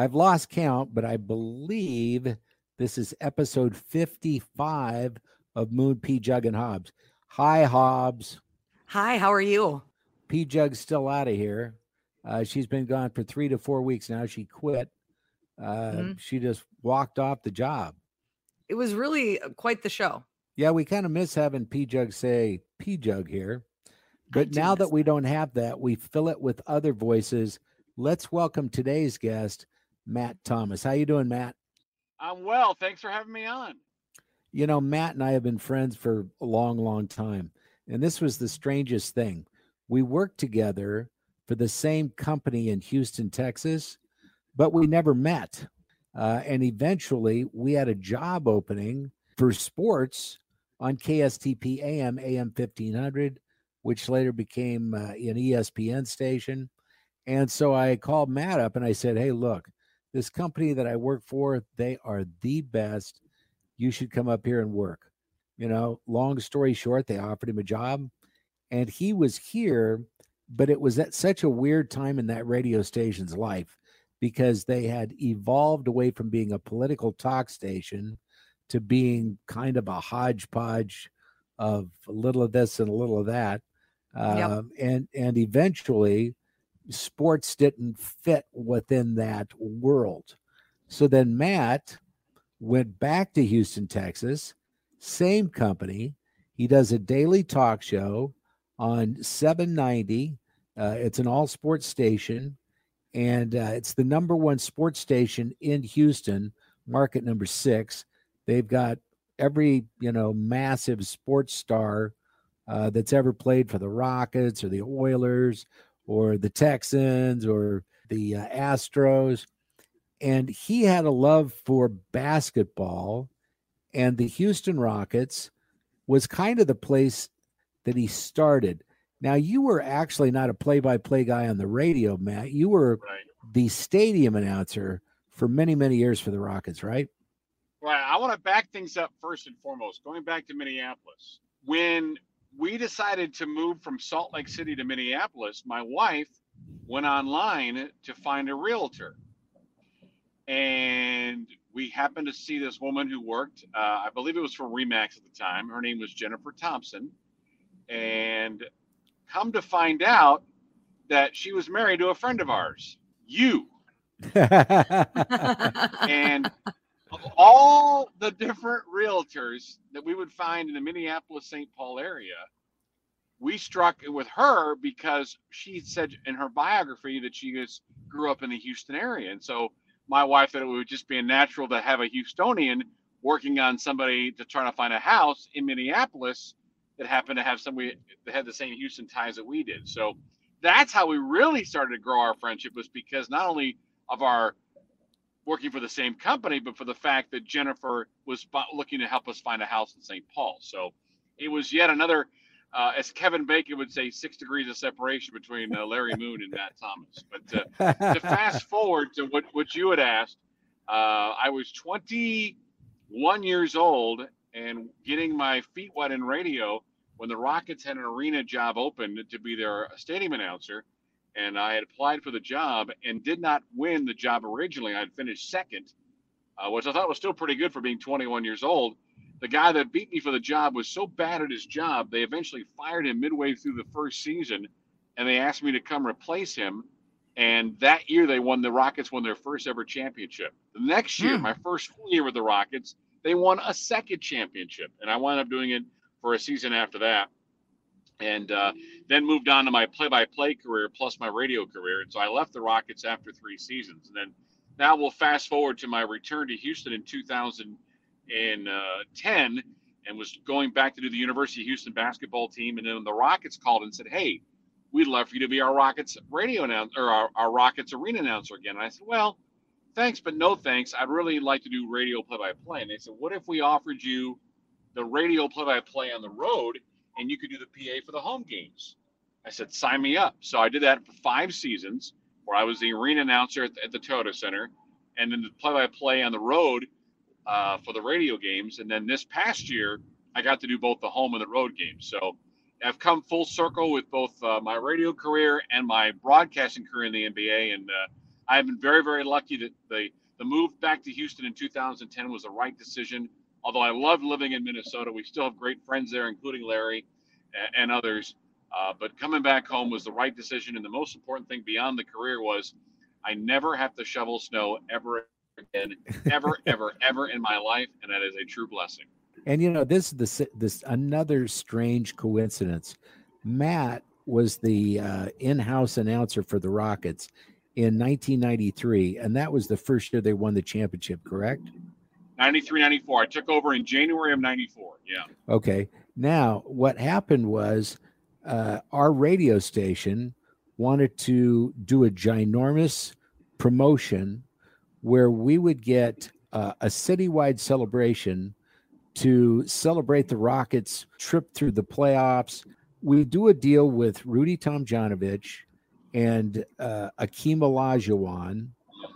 I've lost count, but I believe this is episode 55 of Moon Pjugg and Hobbs. Hi, Hobbs. Hi, how are you? Pjugg's still out of here. Uh, she's been gone for three to four weeks now. She quit. Uh, mm-hmm. She just walked off the job. It was really uh, quite the show. Yeah, we kind of miss having Pjugg say Pjugg here. But now that we don't have that, we fill it with other voices. Let's welcome today's guest, Matt Thomas. How you doing, Matt? I'm well. Thanks for having me on. You know, Matt and I have been friends for a long, long time. And this was the strangest thing. We worked together for the same company in Houston, Texas, but we never met. Uh, and eventually we had a job opening for sports on KSTP AM, AM 1500, which later became uh, an ESPN station. And so I called Matt up and I said, Hey, look, this company that I work for, they are the best. You should come up here and work. You know, long story short, they offered him a job and he was here, but it was at such a weird time in that radio station's life because they had evolved away from being a political talk station to being kind of a hodgepodge of a little of this and a little of that. Yep. Um, and and eventually sports didn't fit within that world. So then Matt went back to Houston, Texas, same company. He does a daily talk show on 790. Uh, it's an all sports station, and uh, it's the number one sports station in Houston, market number six. They've got every, you know, massive sports star uh, that's ever played for the Rockets or the Oilers or the Texans or the uh, Astros. And he had a love for basketball, and the Houston Rockets was kind of the place that he started. Now, you were actually not a play by play guy on the radio, Matt. You were right. the stadium announcer for many, many years for the Rockets, right? Right. I want to back things up first and foremost, going back to Minneapolis. When we decided to move from Salt Lake City to Minneapolis. My wife went online to find a realtor. And we happened to see this woman who worked, uh, I believe it was for Remax at the time. Her name was Jennifer Thompson. And come to find out that she was married to a friend of ours, you. and of all the different realtors that we would find in the Minneapolis St. Paul area, we struck with her because she said in her biography that she just grew up in the Houston area. And so my wife thought it would just be natural to have a Houstonian working on somebody to try to find a house in Minneapolis that happened to have somebody that had the same Houston ties that we did. So that's how we really started to grow our friendship was because not only of our working for the same company, but for the fact that Jennifer was looking to help us find a house in St. Paul. So it was yet another, uh, as Kevin Bacon would say, six degrees of separation between uh, Larry Moon and Matt Thomas. But uh, to fast forward to what, what you had asked, uh, I was 21 years old and getting my feet wet in radio when the Rockets had an arena job open to be their stadium announcer and I had applied for the job and did not win the job originally. I had finished second, uh, which I thought was still pretty good for being 21 years old. The guy that beat me for the job was so bad at his job, they eventually fired him midway through the first season, and they asked me to come replace him. And that year, they won. The Rockets won their first ever championship. The next year, hmm. my first full year with the Rockets, they won a second championship, and I wound up doing it for a season after that and uh, then moved on to my play-by-play career plus my radio career. And so I left the Rockets after three seasons, and then now we'll fast forward to my return to Houston in 2010, and was going back to do the University of Houston basketball team. And then the Rockets called and said, "Hey, we'd love for you to be our Rockets radio announcer or our, our Rockets arena announcer again." And I said, "Well." Thanks, but no thanks. I'd really like to do radio play by play. And they said, What if we offered you the radio play by play on the road and you could do the PA for the home games. I said, sign me up. So I did that for five seasons where I was the arena announcer at the, at the Toyota Center and then the play by play on the road uh, for the radio games. And then this past year, I got to do both the home and the road games. So I've come full circle with both uh, my radio career and my broadcasting career in the NBA. And uh, I've been very, very lucky that the the move back to Houston in 2010 was the right decision. Although I love living in Minnesota, we still have great friends there, including Larry and, and others. Uh, but coming back home was the right decision, and the most important thing beyond the career was I never have to shovel snow ever again, ever, ever, ever in my life, and that is a true blessing. And you know, this is this this another strange coincidence. Matt was the uh, in-house announcer for the Rockets in 1993, and that was the first year they won the championship. Correct? 93, 94. I took over in January of 94. Yeah. Okay. Now, what happened was uh, our radio station wanted to do a ginormous promotion where we would get uh, a citywide celebration to celebrate the Rockets' trip through the playoffs. We do a deal with Rudy Tomjanovich and uh, Hakeem Olajuwon.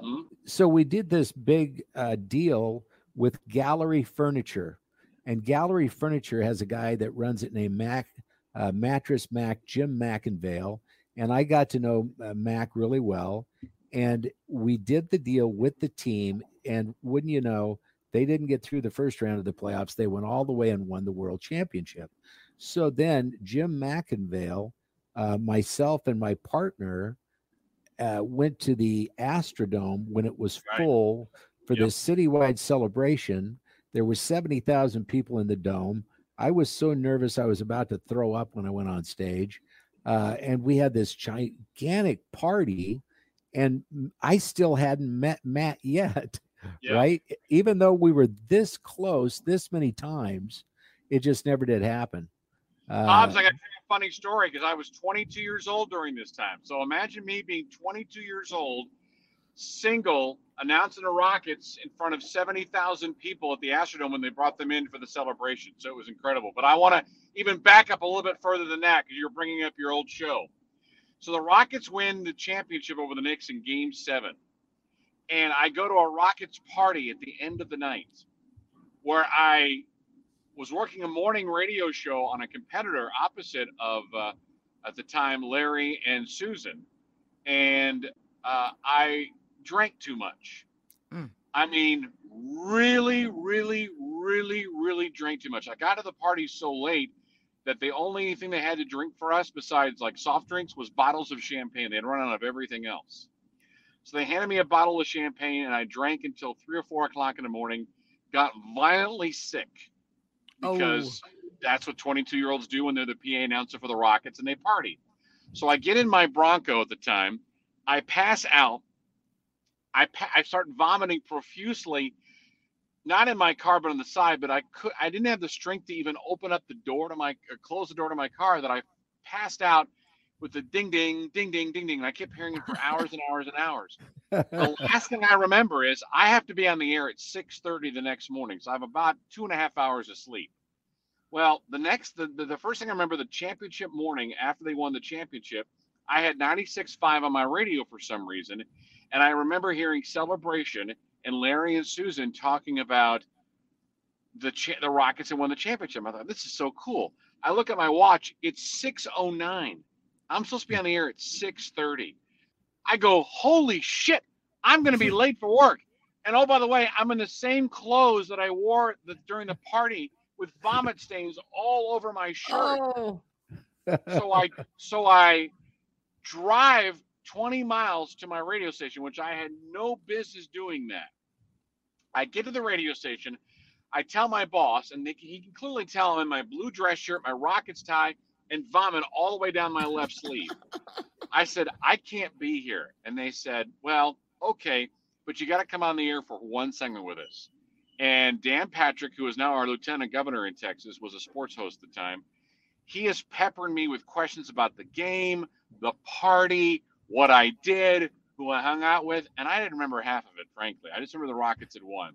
Mm-hmm. So we did this big uh, deal with Gallery Furniture, and Gallery Furniture has a guy that runs it named Mac uh, Mattress Mac Jim McIngvale, and I got to know uh, Mac really well. And we did the deal with the team, and wouldn't you know, they didn't get through the first round of the playoffs. They went all the way and won the world championship. So then Jim McIngvale, uh, myself, and my partner uh, went to the Astrodome when it was full for yep. this citywide celebration. There were 70,000 people in the dome. I was so nervous I was about to throw up when I went on stage. Uh, and we had this gigantic party, and I still hadn't met Matt yet, yeah. right? Even though we were this close this many times, it just never did happen. Uh, Bob's, I got a funny story because I was 22 years old during this time. So imagine me being 22 years old, single, announcing the Rockets in front of 70,000 people at the Astrodome when they brought them in for the celebration. So it was incredible. But I want to even back up a little bit further than that because you're bringing up your old show. So the Rockets win the championship over the Knicks in game seven. And I go to a Rockets party at the end of the night where I was working a morning radio show on a competitor opposite of, uh, at the time, Larry and Susan. And uh, I drank too much. Mm. I mean, really, really, really, really drank too much. I got to the party so late that the only thing they had to drink for us, besides like soft drinks, was bottles of champagne. They had run out of everything else. So they handed me a bottle of champagne, and I drank until three or four o'clock in the morning. Got violently sick because oh. that's what 22 year olds do when they're the PA announcer for the Rockets and they party. So I get in my Bronco at the time. I pass out I I start vomiting profusely, not in my car but on the side. But I could I didn't have the strength to even open up the door to my close the door to my car that I passed out with the ding ding ding ding ding ding. And I kept hearing it for hours and hours and hours. the last thing I remember is I have to be on the air at 6:30 the next morning, so I have about two and a half hours of sleep. Well, the next the, the, the first thing I remember the championship morning after they won the championship, I had 96.5 on my radio for some reason, and I remember hearing Celebration and Larry and Susan talking about the cha- the Rockets had won the championship. I thought this is so cool. I look at my watch; it's 6:09. I'm supposed to be on the air at 6:30. I go, holy shit! I'm going to be late for work. And oh, by the way, I'm in the same clothes that I wore the, during the party with vomit stains all over my shirt. Oh. so I so I drive 20 miles to my radio station, which I had no business doing that. I get to the radio station. I tell my boss, and they, he can clearly tell I'm in my blue dress shirt, my Rockets tie, and vomit all the way down my left sleeve. I said, I can't be here. And they said, Well, okay, but you got to come on the air for one segment with us. And Dan Patrick, who is now our lieutenant governor in Texas, was a sports host at the time. He is peppering me with questions about the game, the party, what I did, who I hung out with, and I didn't remember half of it, frankly. I just remember the Rockets had won.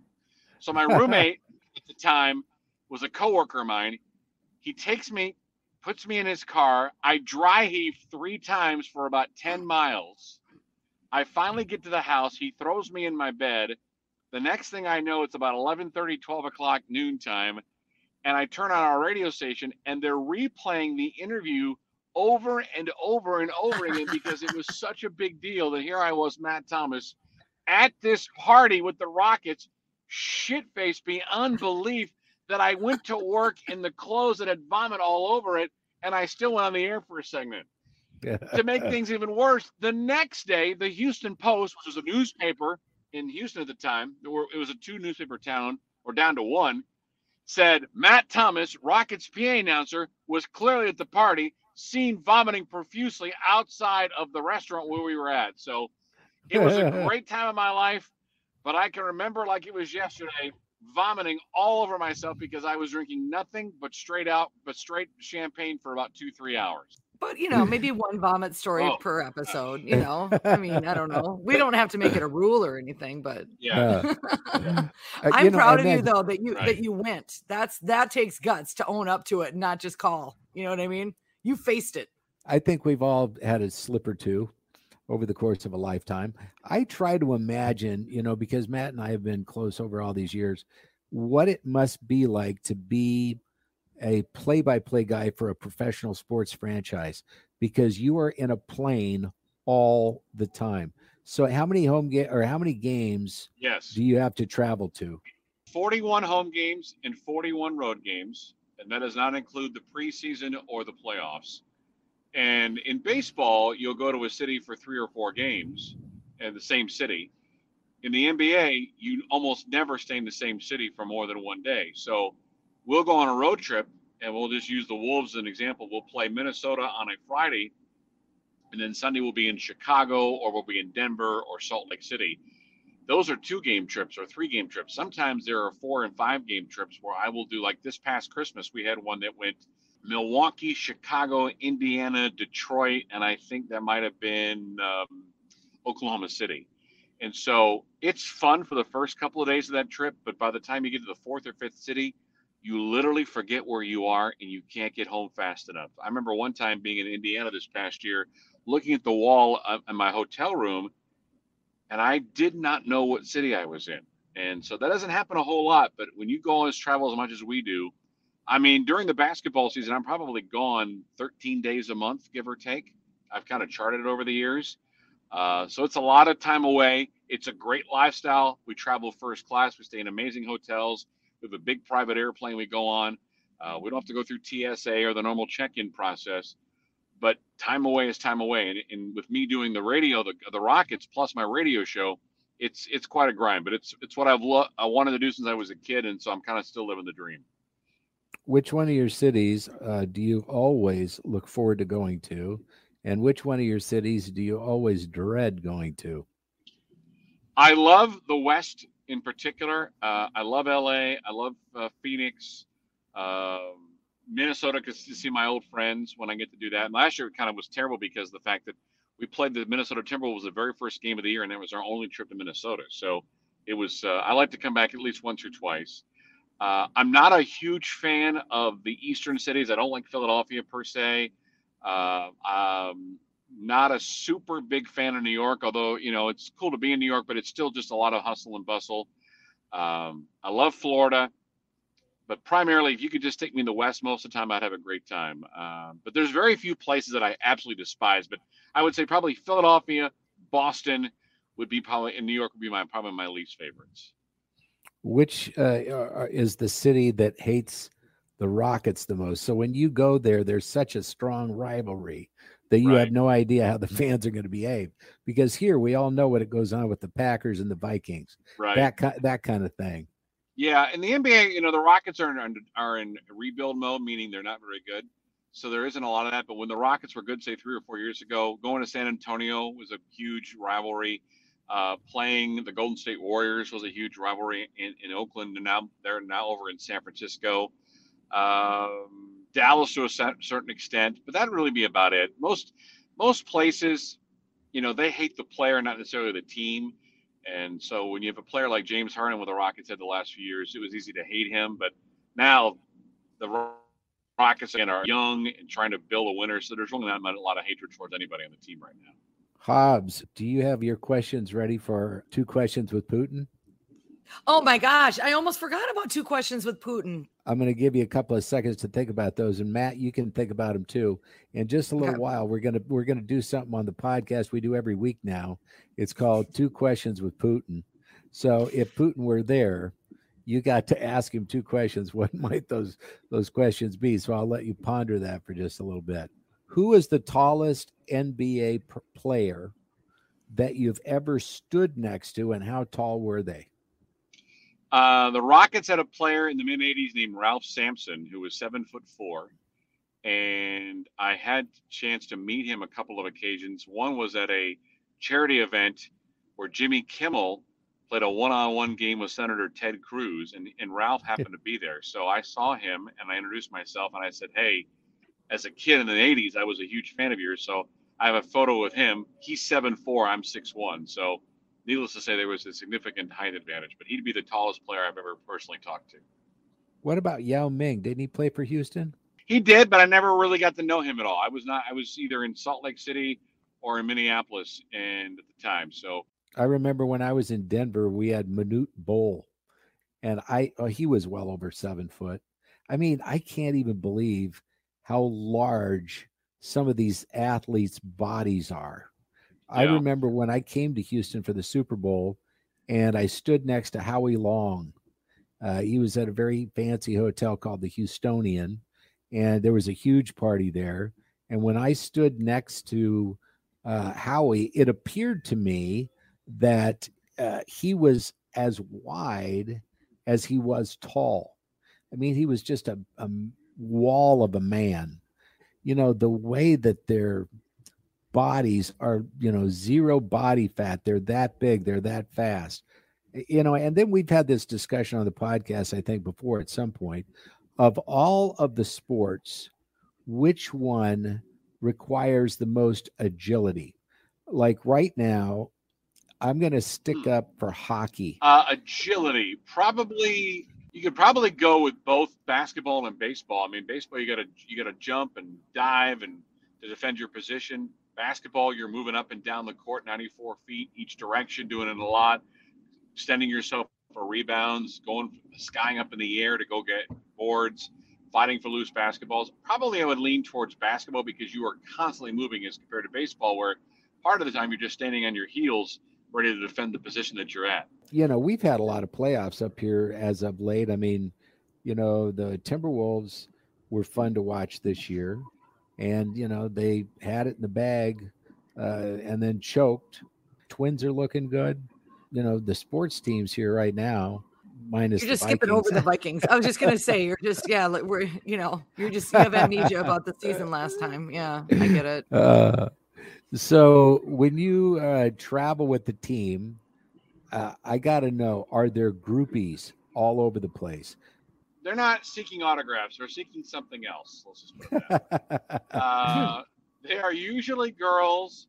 So my roommate at the time was a coworker of mine. He takes me, puts me in his car. I dry heave three times for about 10 miles. I finally get to the house. He throws me in my bed. The next thing I know, it's about 11:30, 12 o'clock noontime, and I turn on our radio station, and they're replaying the interview over and over and over again because it was such a big deal that here I was, Matt Thomas, at this party with the Rockets, shit faced beyond belief that I went to work in the clothes that had vomit all over it, and I still went on the air for a segment. to make things even worse, the next day, the Houston Post, which was a newspaper in Houston at the time, it was a two newspaper town or down to one, said Matt Thomas, Rockets PA announcer, was clearly at the party, seen vomiting profusely outside of the restaurant where we were at. So it was a great time of my life, but I can remember like it was yesterday, vomiting all over myself because I was drinking nothing but straight out, but straight champagne for about two, three hours. But you know, maybe one vomit story oh, per episode. You know, I mean, I don't know. We don't have to make it a rule or anything, but yeah. Uh, I'm know, proud of you though that you right. that you went. That's that takes guts to own up to it and not just call. You know what I mean? You faced it. I think we've all had a slip or two over the course of a lifetime. I try to imagine, you know, because Matt and I have been close over all these years, what it must be like to be a play by play guy for a professional sports franchise because you are in a plane all the time. So how many home game or how many games yes do you have to travel to? 41 home games and 41 road games, and that does not include the preseason or the playoffs. And in baseball, you'll go to a city for three or four games in the same city. In the NBA, you almost never stay in the same city for more than one day. So we'll go on a road trip and we'll just use the Wolves as an example. We'll play Minnesota on a Friday, and then Sunday we'll be in Chicago or we'll be in Denver or Salt Lake City. Those are two game trips or three game trips. Sometimes there are four and five game trips where I will do like this past Christmas. We had one that went Milwaukee, Chicago, Indiana, Detroit, and I think that might have been um, Oklahoma City. And so it's fun for the first couple of days of that trip, but by the time you get to the fourth or fifth city, you literally forget where you are and you can't get home fast enough. I remember one time being in Indiana this past year, looking at the wall in my hotel room, and I did not know what city I was in. And so that doesn't happen a whole lot. But when you go on this travel as much as we do, I mean, during the basketball season, I'm probably gone 13 days a month, give or take. I've kind of charted it over the years. Uh, so it's a lot of time away. It's a great lifestyle. We travel first class. We stay in amazing hotels. We have a big private airplane we go on. Uh, we don't have to go through TSA or the normal check-in process. But time away is time away, and, and with me doing the radio, the, the Rockets plus my radio show, it's it's quite a grind. But it's it's what I've lo- I wanted to do since I was a kid, and so I'm kind of still living the dream. Which one of your cities uh, do you always look forward to going to, and which one of your cities do you always dread going to? I love the West in particular. Uh, I love LA. I love uh, Phoenix, uh, Minnesota, because to see my old friends when I get to do that. And last year it kind of was terrible because the fact that we played the Minnesota Timberwolves was the very first game of the year, and that was our only trip to Minnesota. So it was. Uh, I like to come back at least once or twice. Uh, I'm not a huge fan of the eastern cities. I don't like Philadelphia per se. Uh, um, not a super big fan of New York, although you know it's cool to be in New York, but it's still just a lot of hustle and bustle. Um, I love Florida, but primarily, if you could just take me in the West most of the time, I'd have a great time. Um, but there's very few places that I absolutely despise. But I would say probably Philadelphia, Boston would be probably, and New York would be my probably my least favorites. Which uh, is the city that hates the Rockets the most? So when you go there, there's such a strong rivalry that you right. have no idea how the fans are going to behave because here we all know what it goes on with the Packers and the Vikings, right? That that kind of thing. Yeah, and the NBA, you know, the Rockets are in, are in rebuild mode, meaning they're not very good. So there isn't a lot of that. But when the Rockets were good, say three or four years ago, going to San Antonio was a huge rivalry. Uh, playing the Golden State Warriors was a huge rivalry in, in Oakland, and now they're now over in San Francisco. Um, Dallas to a certain extent, but that'd really be about it. Most most places, you know, they hate the player, not necessarily the team. And so when you have a player like James Harden with the Rockets had the last few years, it was easy to hate him. But now the Rockets again are young and trying to build a winner, so there's really not a lot of hatred towards anybody on the team right now. Hobbs, do you have your questions ready for two questions with Putin? Oh my gosh, I almost forgot about two questions with Putin. I'm going to give you a couple of seconds to think about those, and Matt, you can think about them too. In just a little okay. while, we're gonna we're gonna do something on the podcast we do every week now. It's called Two Questions with Putin. So if Putin were there, you got to ask him two questions. What might those those questions be? So I'll let you ponder that for just a little bit. Who is the tallest NBA player that you've ever stood next to, and how tall were they? Uh, the Rockets had a player in the mid '80s named Ralph Sampson, who was seven foot four, and I had a chance to meet him a couple of occasions. One was at a charity event where Jimmy Kimmel played a one-on-one game with Senator Ted Cruz, and, and Ralph happened to be there. So I saw him and I introduced myself and I said, "Hey, as a kid in the '80s, I was a huge fan of yours." So I have a photo with him. He's seven four. I'm six one. So needless to say, there was a significant height advantage. But he'd be the tallest player I've ever personally talked to. What about Yao Ming? Didn't he play for Houston? He did, but I never really got to know him at all. I was not. I was either in Salt Lake City or in Minneapolis, and at the time, so I remember when I was in Denver, we had Manute Bol, and I oh, he was well over seven foot. I mean, I can't even believe how large some of these athletes' bodies are. I remember when I came to Houston for the Super Bowl, and I stood next to Howie Long. Uh, he was at a very fancy hotel called the Houstonian, and there was a huge party there. And when I stood next to uh, Howie, it appeared to me that uh, he was as wide as he was tall. I mean, he was just a, a wall of a man. You know, the way that their bodies are, you know, zero body fat, they're that big, they're that fast. You know, and then we've had this discussion on the podcast, I think, before at some point of all of the sports, which one requires the most agility? Like right now, I'm going to stick hmm. up for hockey. Uh, agility, probably. You could probably go with both basketball and baseball. I mean, baseball you got to you got to jump and dive and to defend your position. Basketball, you're moving up and down the court 94 feet each direction, doing it a lot, extending yourself for rebounds, going skying up in the air to go get boards, fighting for loose basketballs. Probably I would lean towards basketball because you are constantly moving as compared to baseball, where part of the time you're just standing on your heels ready to defend the position that you're at. You know, we've had a lot of playoffs up here as of late. I mean, you know, the Timberwolves were fun to watch this year, and you know they had it in the bag, uh, and then choked. Twins are looking good. You know, the sports teams here right now minus you're just skipping over the Vikings. I was just gonna say you're just yeah, like we're you know you're just you have amnesia about the season last time. Yeah, I get it. Uh, so when you uh, travel with the team, uh, I got to know: Are there groupies all over the place? They're not seeking autographs; they're seeking something else. Let's just put it that. uh, they are usually girls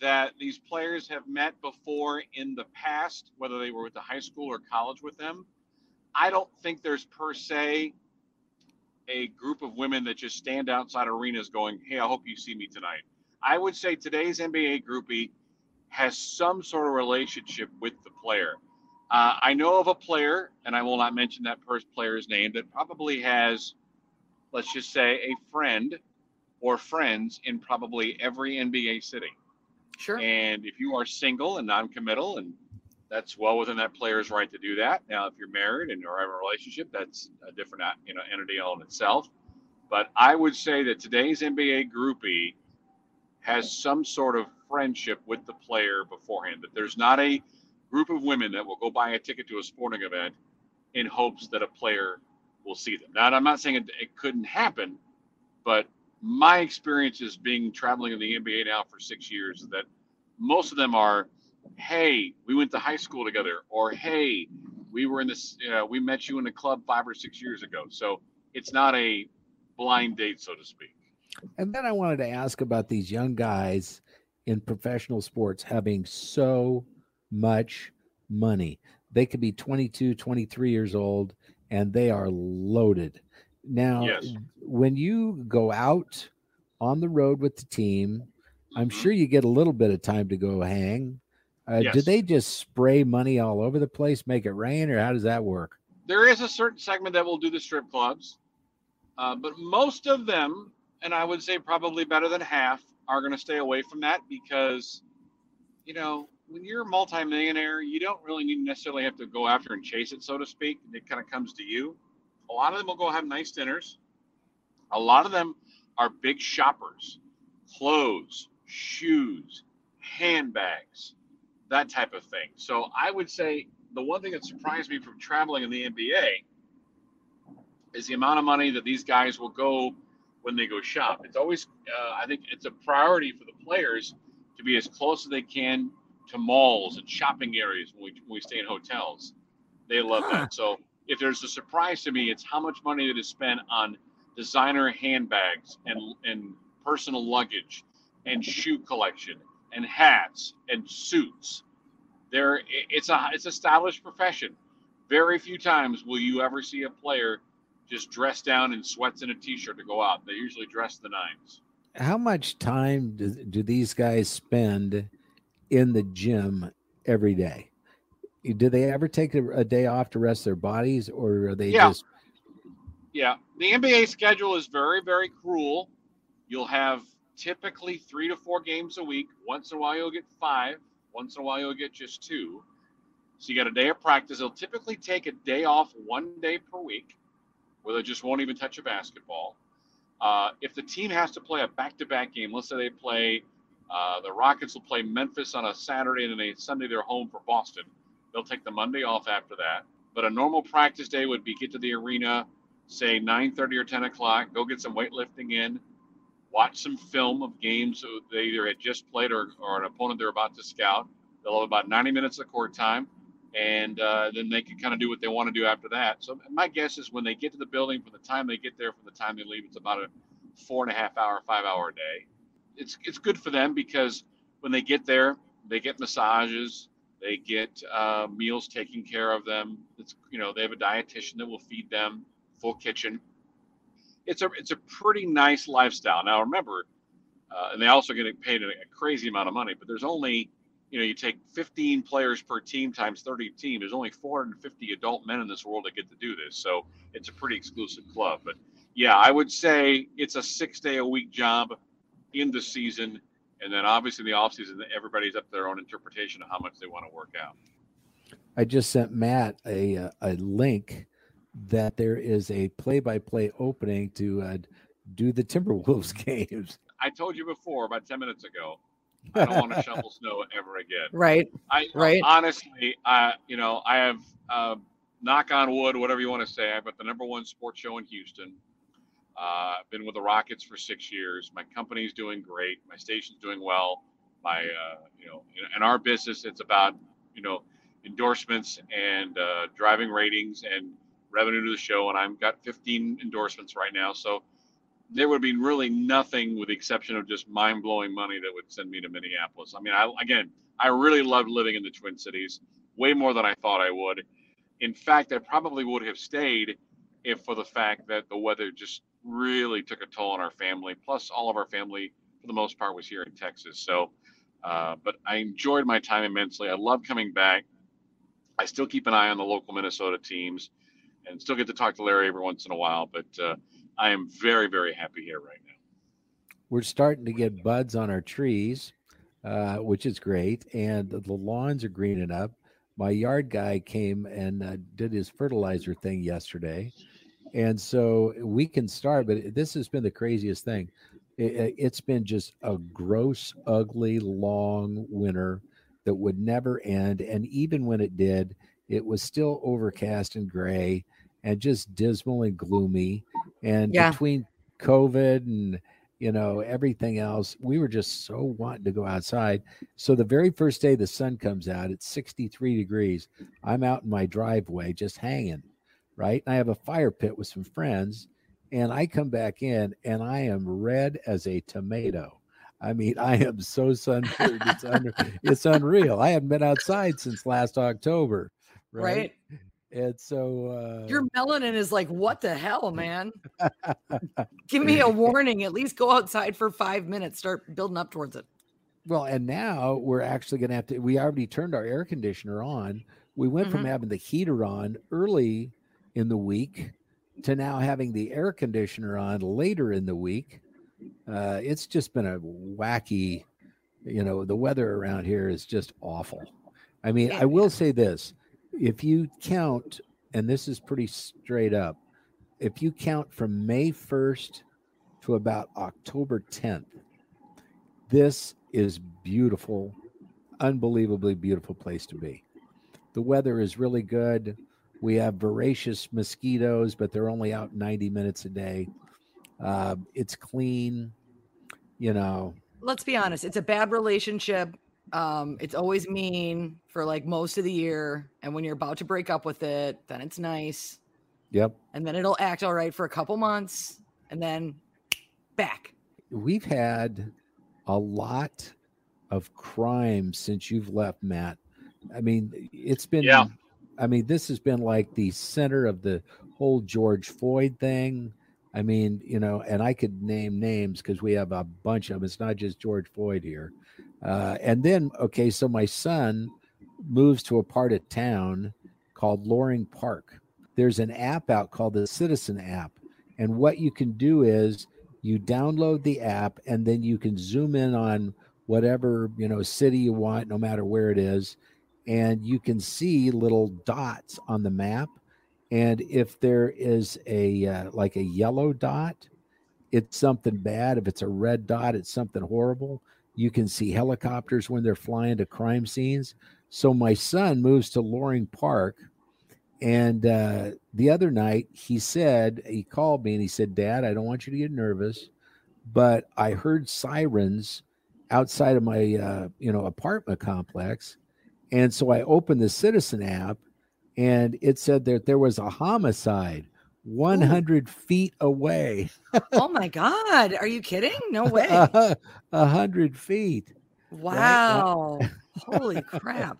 that these players have met before in the past, whether they were with the high school or college with them. I don't think there's per se a group of women that just stand outside arenas going, "Hey, I hope you see me tonight." I would say today's NBA groupie has some sort of relationship with the player. Uh, I know of a player, and I will not mention that first player's name, that probably has, let's just say, a friend or friends in probably every NBA city. Sure. And if you are single and non-committal, and that's well within that player's right to do that. Now, if you're married and you're have a relationship, that's a different you know entity all in itself. But I would say that today's NBA groupie has some sort of friendship with the player beforehand. That there's not a group of women that will go buy a ticket to a sporting event in hopes that a player will see them. Now, I'm not saying it, it couldn't happen, but my experience is being traveling in the NBA now for six years is that most of them are, hey, we went to high school together, or hey, we were in this, uh, we met you in a club five or six years ago. So it's not a blind date, so to speak. And then I wanted to ask about these young guys in professional sports having so much money. They could be 22, 23 years old and they are loaded. Now, yes. when you go out on the road with the team, I'm mm-hmm. sure you get a little bit of time to go hang. Uh, yes. Did they just spray money all over the place, make it rain, or how does that work? There is a certain segment that will do the strip clubs, uh, but most of them, and I would say probably better than half, are going to stay away from that because, you know, when you're a multimillionaire, you don't really need necessarily have to go after and chase it, so to speak. It kind of comes to you. A lot of them will go have nice dinners. A lot of them are big shoppers, clothes, shoes, handbags, that type of thing. So I would say the one thing that surprised me from traveling in the NBA is the amount of money that these guys will go when they go shop. It's always, uh, I think, it's a priority for the players to be as close as they can to malls and shopping areas when we, when we stay in hotels. They love huh. that. So if there's a surprise to me, it's how much money that is spent on designer handbags and and personal luggage and shoe collection and hats and suits. There, it's a it's a stylish profession. Very few times will you ever see a player just dress down in sweats and a t-shirt to go out. They usually dress the nines. How much time do, do these guys spend in the gym every day? Do they ever take a, a day off to rest their bodies, or are they yeah. just? Yeah, the NBA schedule is very, very cruel. You'll have typically three to four games a week. Once in a while, you'll get five. Once in a while, you'll get just two. So you got a day of practice. They'll typically take a day off one day per week, where they just won't even touch a basketball. Uh, if the team has to play a back-to-back game, let's say they play uh, the Rockets will play Memphis on a Saturday and then a Sunday they're home for Boston. They'll take the Monday off after that. But a normal practice day would be get to the arena, say 9:30 or 10 o'clock, go get some weightlifting in, watch some film of games they either had just played or, or an opponent they're about to scout. They'll have about 90 minutes of court time, and uh, then they can kind of do what they want to do after that. So my guess is when they get to the building, from the time they get there, from the time they leave, it's about a four and a half hour, five hour day. It's it's good for them because when they get there, they get massages, they get uh, meals taken care of them. It's you know they have a dietitian that will feed them, full kitchen it's a it's a pretty nice lifestyle. Now remember, uh, and they also get paid a, a, crazy amount of money. But there's only, you know, you take 15 players per team times 30 team. There's only 450 adult men in this world that get to do this. So it's a pretty exclusive club. But yeah, I would say it's a six day a week job in the season. And then obviously in the off season, everybody's up to their own interpretation of how much they want to work out. I just sent Matt a a link that there is a play-by-play opening to uh, do the Timberwolves games. I told you before about ten minutes ago. I don't want to shovel snow ever again. Right. I right. Honestly, I you know I have uh, knock on wood, whatever you want to say. I've got the number one sports show in Houston. Uh, I've been with the Rockets for six years. My company's doing great. My station's doing well. My uh, you know in our business, it's about you know endorsements and uh, driving ratings and revenue to the show, and I've got 15 endorsements right now. So there would be really nothing, with the exception of just mind blowing money, that would send me to Minneapolis. I mean, I again, I really loved living in the Twin Cities, way more than I thought I would. In fact, I probably would have stayed if for the fact that the weather just really took a toll on our family. Plus, all of our family, for the most part, was here in Texas. So, uh, but I enjoyed my time immensely. I love coming back. I still keep an eye on the local Minnesota teams and still get to talk to Larry every once in a while. But uh, I am very, very happy here right now. We're starting to get buds on our trees, uh, which is great, and the lawns are greening up. My yard guy came and uh, did his fertilizer thing yesterday, and so we can start. But this has been the craziest thing. It, it's been just a gross, ugly, long winter that would never end, and even when it did, it was still overcast and gray and just dismal and gloomy. And yeah. between COVID and you know everything else, we were just so wanting to go outside. So the very first day the sun comes out, it's 63 degrees. I'm out in my driveway just hanging, right? And I have a fire pit with some friends, and I come back in and I am red as a tomato. I mean, I am so sunburned. It's, un- it's unreal. I haven't been outside since last October. Right. right. And so uh, your melanin is like, what the hell, man? Give me a warning. At least go outside for five minutes. Start building up towards it. Well, and now we're actually going to have to. We already turned our air conditioner on. We went mm-hmm. from having the heater on early in the week to now having the air conditioner on later in the week. Uh, it's just been a wacky, you know, the weather around here is just awful. I mean, I will say this if you count, and this is pretty straight up, if you count from May 1st to about October 10th, this is beautiful, unbelievably beautiful place to be. The weather is really good. We have voracious mosquitoes, but they're only out 90 minutes a day. Uh, it's clean, you know. Let's be honest, it's a bad relationship. Um, it's always mean for like most of the year. And when you're about to break up with it, then it's nice. Yep. And then it'll act all right for a couple months and then back. We've had a lot of crime since you've left, Matt. I mean, it's been, yeah. I mean, this has been like the center of the whole George Floyd thing. I mean, you know, and I could name names because we have a bunch of them. It's not just George Floyd here. Uh, and then, okay, so my son moves to a part of town called Loring Park. There's an app out called the Citizen app. And what you can do is you download the app and then you can zoom in on whatever you know city you want no matter where it is and you can see little dots on the map. And if there is a uh, like a yellow dot it's something bad. If it's a red dot it's something horrible. You can see helicopters when they're flying to crime scenes. So my son moves to loring park and uh, the other night, he said, he called me and he said, Dad, I don't want you to get nervous, but I heard sirens outside of my, uh, you know, apartment complex. And so I opened the Citizen app and it said that there was a homicide 100 Ooh. feet away. oh my God. Are you kidding? No way. A hundred feet. Wow. Right? Holy crap.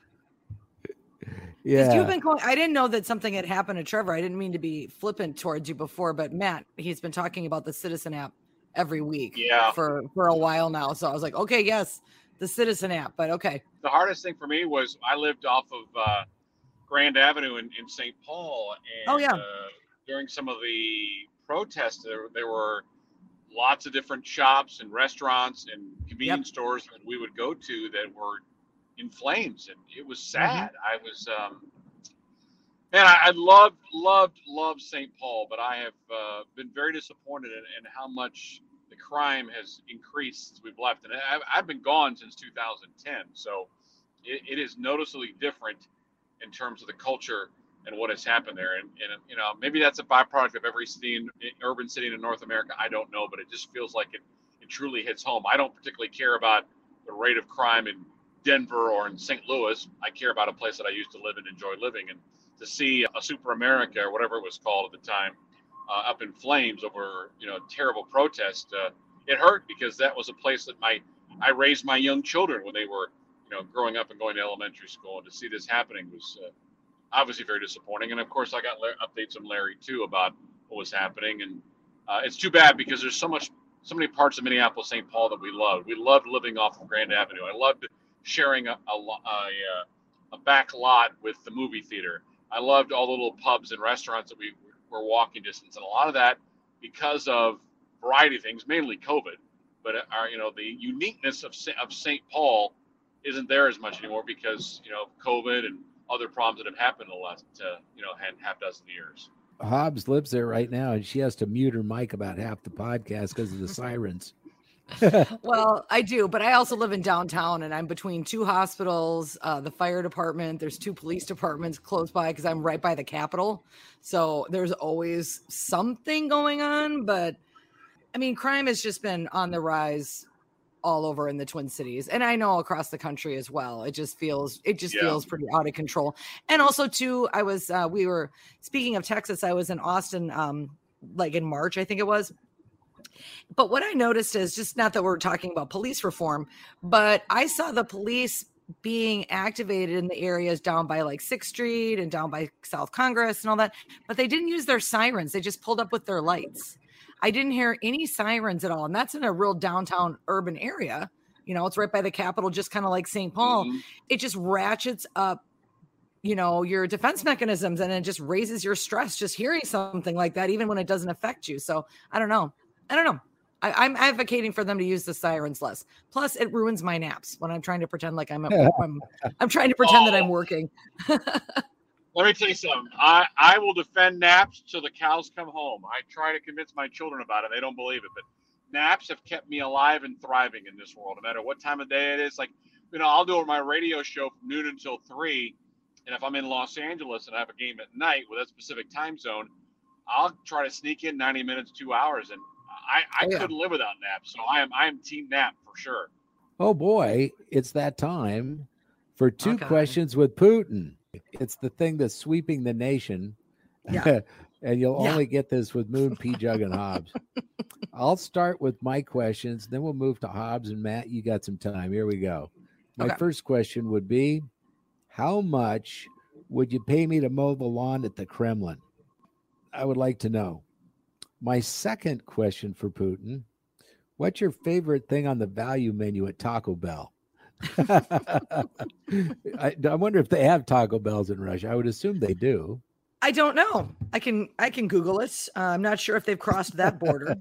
Yeah. You've been calling, I didn't know that something had happened to Trevor. I didn't mean to be flippant towards you before, but Matt, he's been talking about the Citizen app every week yeah. for for a while now. So I was like, okay, yes, the Citizen app, but okay. The hardest thing for me was I lived off of uh, Grand Avenue in, in St. Paul. And, oh, yeah. Uh, during some of the protests, there, there were lots of different shops and restaurants and convenience yep. stores that we would go to that were in flames, and it was mm-hmm. sad. Mm-hmm. I was, um, man, I, I loved, loved, loved St. Paul, but I have uh, been very disappointed in, in, how much the crime has increased since we've left. And I've, I've been gone since 2010, so it, it is noticeably different in terms of the culture and what has happened there. And, and you know, maybe that's a byproduct of every city, urban city in North America. I don't know, but it just feels like it, it truly hits home. I don't particularly care about the rate of crime in Denver or in St. Louis. I care about a place that I used to live and enjoy living. And to see a Super America or whatever it was called at the time uh, up in flames over you know terrible protest, uh, it hurt because that was a place that my I raised my young children when they were you know growing up and going to elementary school. And to see this happening was uh, obviously very disappointing. And of course, I got updates from Larry too about what was happening. And uh, it's too bad because there's so much so many parts of Minneapolis, St. Paul that we loved. We loved living off of Grand Avenue. I loved sharing a, a, a, a back lot with the movie theater. I loved all the little pubs and restaurants that we were walking distance, and a lot of that because of variety of things, mainly COVID. But our, you know, the uniqueness of of St. Paul isn't there as much anymore because you know COVID and other problems that have happened in the last uh, you know half dozen years. Hobbs lives there right now, and she has to mute her mic about half the podcast because of the sirens. well, I do, but I also live in downtown and I'm between two hospitals, uh, the fire department. There's two police departments close by because I'm right by the Capitol. So there's always something going on. But I mean, crime has just been on the rise all over in the Twin Cities, and I know across the country as well. It just feels it just yeah. feels pretty out of control. And also, too, I was uh, we were speaking of Texas. I was in Austin, um, like in March, I think it was but what I noticed is just not that we're talking about police reform, but I saw the police being activated in the areas down by like 6th Street and down by South Congress and all that, but they didn't use their sirens. They just pulled up with their lights. I didn't hear any sirens at all. And that's in a real downtown urban area. You know, it's right by the Capitol, just kind of like St. Paul. Mhm. It just ratchets up, you know, your defense mechanisms and it just raises your stress just hearing something like that, even when it doesn't affect you. So I don't know. I don't know. I, I'm advocating for them to use the sirens less. Plus, it ruins my naps when I'm trying to pretend like I'm at, I'm, I'm trying to pretend that I'm Oh. working. Let me tell you something. I, I will defend naps till the cows come home. I try to convince my children about it. They don't believe it, but naps have kept me alive and thriving in this world, no matter what time of day it is. Like, you know, I'll do my radio show from noon until three. And if I'm in Los Angeles and I have a game at night with a specific time zone, I'll try to sneak in 90 minutes, two hours. And I, I Oh, yeah. couldn't live without Nap. So I am I am team nap for sure. Oh boy, it's that time for two Okay. questions with Putin. It's the thing that's sweeping the nation. Yeah. and you'll Yeah. only get this with Moon, Pjugg, and Hobbs. I'll start with my questions, then we'll move to Hobbs and Matt. You got some time. Here we go. My Okay. first question would be How much would you pay me to mow the lawn at the Kremlin? I would like to know. My second question for Putin What's your favorite thing on the value menu at Taco Bell? I, I wonder if they have Taco Bells in Russia. I would assume they do. I don't know. I can I can Google it. Uh, I'm not sure if they've crossed that border,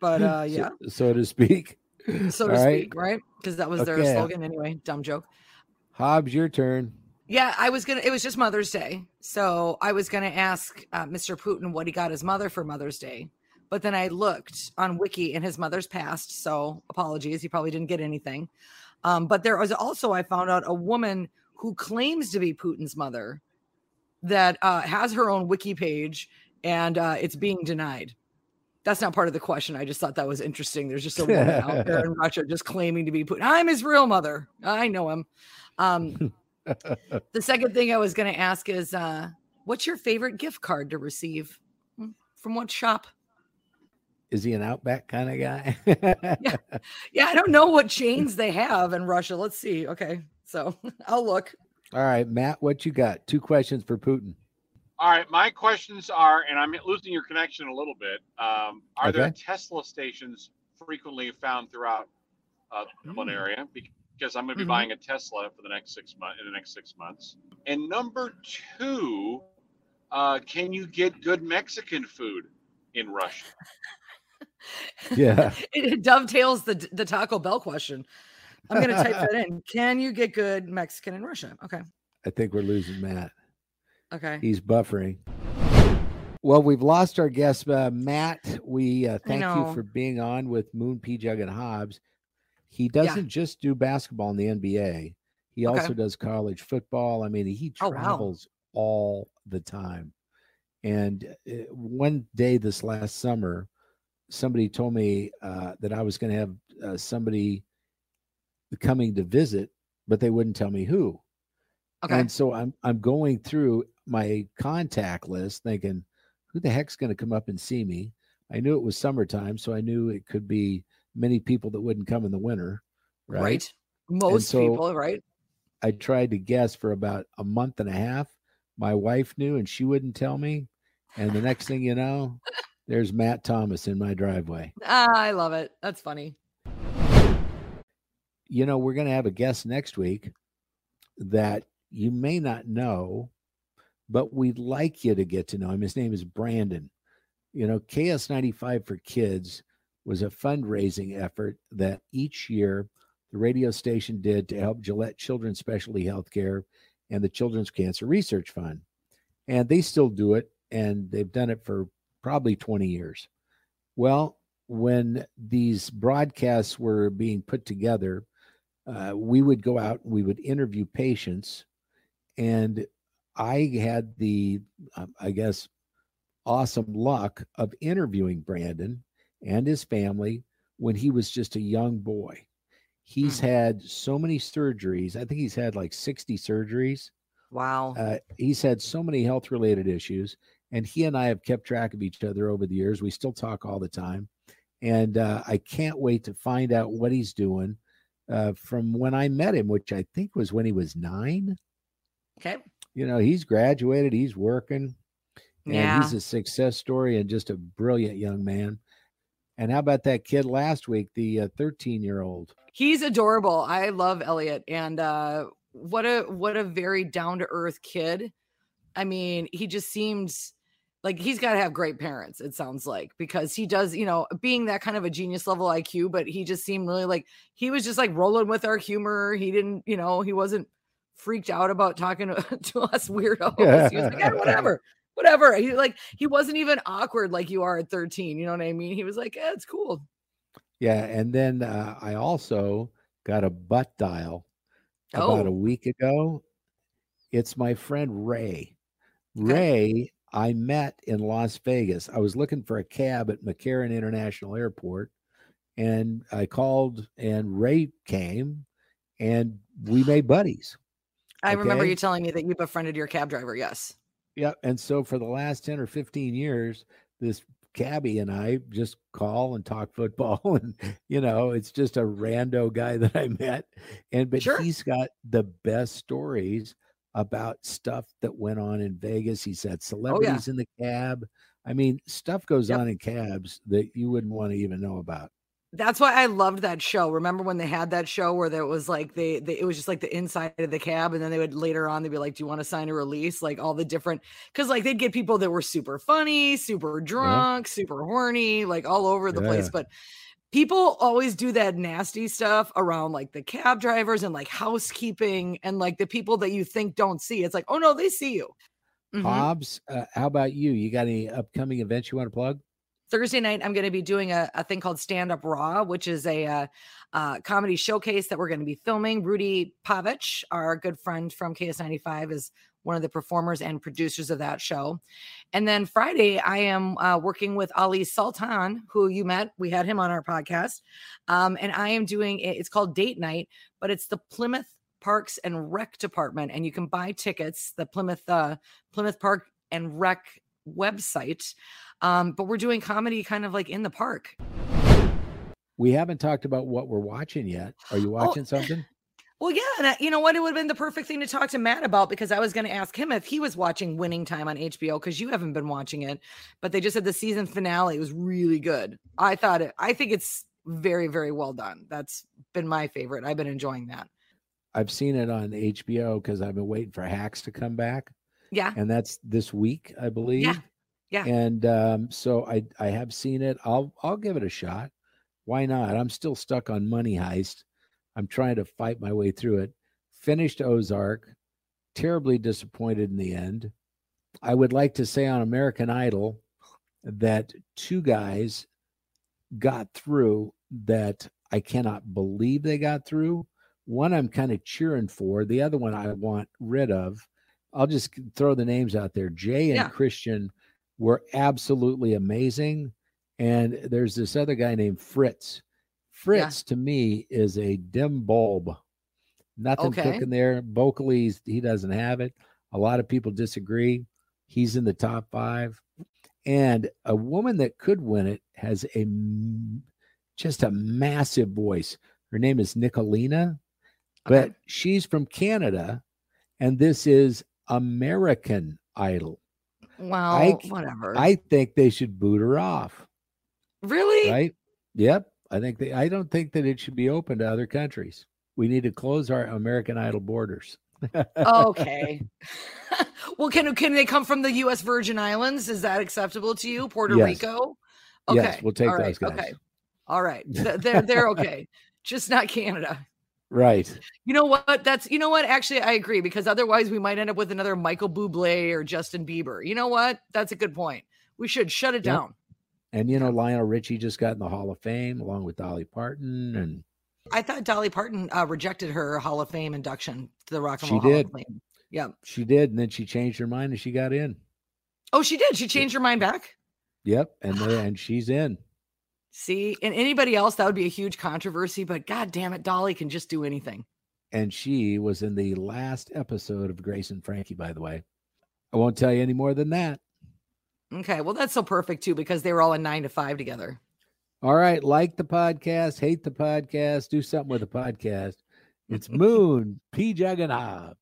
but uh, yeah, so, to speak. so to all speak, right? Because that was their slogan anyway. Dumb joke. Hobbs, your turn. Yeah, I was gonna. It was just Mother's Day, so I was gonna ask uh, Mr. Putin what he got his mother for Mother's Day, but then I looked on Wiki and his mother's passed. So apologies, he probably didn't get anything. Um, but there was also I found out a woman who claims to be Putin's mother that uh, has her own Wiki page, and uh, it's being denied. That's not part of the question. I just thought that was interesting. There's just a woman out there in Russia just claiming to be Putin. I'm his real mother. I know him. Um, the second thing I was going to ask is, uh, what's your favorite gift card to receive? Hmm, From what shop? Is he an Outback kind of guy? Yeah, yeah, I don't know what chains they have in Russia. Let's see. Okay, so I'll look. All right, Matt, what you got? Two questions for Putin. All right, my questions are, and I'm losing your connection a little bit. Um, are there Tesla stations frequently found throughout uh, the Mm. area? Because I'm going to be Mhm. buying a Tesla for the next six months. In the next six months. And number two, uh, can you get good Mexican food in Russia? Yeah. It, it dovetails the the Taco Bell question. I'm going to type that in. Can you get good Mexican in Russia? Okay. I think we're losing Matt. Okay. He's buffering. Well, we've lost our guest, uh, Matt. We uh, thank you for being on with Moon, Pjugg, and Hobbs. He doesn't just do basketball in the NBA. He Okay. also does college football. I mean, he Oh, wow. travels all the time. And uh, one day this last summer, somebody told me uh, that I was going to have uh, somebody coming to visit, but they wouldn't tell me who. Okay. And so I'm I'm going through my contact list thinking, who the heck's going to come up and see me? I knew it was summertime, so I knew it could be many people that wouldn't come in the winter. Right. right. Most so- people, right? I tried to guess for about a month and a half. My wife knew and she wouldn't tell me. And the next thing you know, there's Matt Thomas in my driveway. Ah, I love it. That's funny. you know, we're going to have a guest next week that you may not know, but we'd like you to get to know him. His name is Brandon. You know, KS95 for Kids was a fundraising effort that each year the radio station did to help Gillette Children's Specialty Healthcare and the Children's Cancer Research Fund. And they still do it, and they've done it for probably 20 years. Well, when these broadcasts were being put together, uh, we would go out and we would interview patients and i had the um, i guess awesome luck of interviewing brandon and his family when he was just a young boy he's had so many surgeries i think he's had like 60 surgeries Wow. uh, he's had so many health related issues and he and i have kept track of each other over the years we still talk all the time and uh, i can't wait to find out what he's doing uh, from when i met him which i think was when he was nine okay. you know he's graduated he's working and Yeah. he's a success story and just a brilliant young man and how about that kid last week the 13 year old He's adorable. I love Elliot, and uh, what a what a very down to earth kid. I mean, he just seems like he's got to have great parents it sounds like because he does you know being that kind of a genius level iq but he just seemed really like he was just like rolling with our humor he didn't you know he wasn't freaked out about talking to, to us weirdos yeah. he was like yeah, whatever whatever he like he wasn't even awkward like you are at 13 you know what i mean he was like yeah it's cool yeah and then uh, i also got a butt dial about oh. a week ago it's my friend ray okay. ray I met in Las Vegas. I was looking for a cab at McCarran International Airport, and I called, and Ray came, and we made buddies. I okay? remember you telling me that you befriended your cab driver. Yes. Yeah, and so for the last ten or fifteen years, this cabbie and I just call and talk football, and you know, it's just a rando guy that I met, and but sure. he's got the best stories about stuff that went on in Vegas. He said celebrities oh, yeah. in the cab. I mean, stuff goes yep. on in cabs that you wouldn't want to even know about. That's why I loved that show. Remember when they had that show where there was like they, they it was just like the inside of the cab, and then they would later on they'd be like, "Do you want to sign a release?" Like all the different because like they'd get people that were super funny, super drunk, yeah. super horny, like all over the yeah. place. But people always do that nasty stuff around like the cab drivers and like housekeeping and like the people that you think don't see. It's like, oh no, they see you. Mm-hmm. Hobbs, uh, how about you? You got any upcoming events you want to plug? Thursday night, I'm going to be doing a, a thing called Stand Up Raw, which is a uh, uh, comedy showcase that we're going to be filming. Rudy Pavich, our good friend from KS95, is one of the performers and producers of that show. And then Friday, I am uh, working with Ali Sultan, who you met. We had him on our podcast. Um, and I am doing it, it's called Date Night, but it's the Plymouth Parks and Rec Department. And you can buy tickets, the Plymouth, uh, Plymouth Park and Rec website. Um, but we're doing comedy kind of like in the park. We haven't talked about what we're watching yet. Are you oh, watching oh, something? Well, yeah, and I, you know what? It would have been the perfect thing to talk to Matt about because I was going to ask him if he was watching Winning Time on HBO because you haven't been watching it, but they just said the season finale was really good. I thought it. I think it's very, very well done. That's been my favorite. I've been enjoying that. I've seen it on HBO because I've been waiting for Hacks to come back. Yeah, and that's this week, I believe. Yeah, yeah. And um, so I I have seen it. I'll I'll give it a shot. Why not? I'm still stuck on Money Heist I'm trying to fight my way through it. Finished Ozark, terribly disappointed in the end. I would like to say on American Idol that two guys got through that I cannot believe they got through. One I'm kind of cheering for, the other one I want rid of. I'll just throw the names out there. Jay and yeah. Christian were absolutely amazing. And there's this other guy named Fritz Fritz yeah. to me is a dim bulb. Nothing okay. cooking there. Vocally, he doesn't have it. A lot of people disagree. He's in the top five. And a woman that could win it has a just a massive voice. Her name is Nicolina, but okay. she's from Canada, and this is American Idol. Well, I, whatever. I think they should boot her off. Really? Right? Yep. I think they, I don't think that it should be open to other countries. We need to close our American Idol borders. okay. well, can can they come from the U.S. Virgin Islands? Is that acceptable to you? Puerto yes. Rico? Okay, yes, we'll take All those right. guys. Okay, all right, they're they're okay, just not Canada. Right. You know what? That's you know what? Actually, I agree because otherwise we might end up with another Michael Bublé or Justin Bieber. You know what? That's a good point. We should shut it yep. down. And you know, Lionel Richie just got in the Hall of Fame along with Dolly Parton. And I thought Dolly Parton uh, rejected her Hall of Fame induction to the Rock and Roll she Hall did. of Fame. Yeah, she did, and then she changed her mind and she got in. Oh, she did. She changed her mind back. Yep, and and she's in. See, and anybody else that would be a huge controversy, but god damn it, Dolly can just do anything. And she was in the last episode of Grace and Frankie, by the way. I won't tell you any more than that. Okay. Well, that's so perfect too because they were all in nine to five together. All right. Like the podcast, hate the podcast, do something with the podcast. It's Moon P. Jagannath.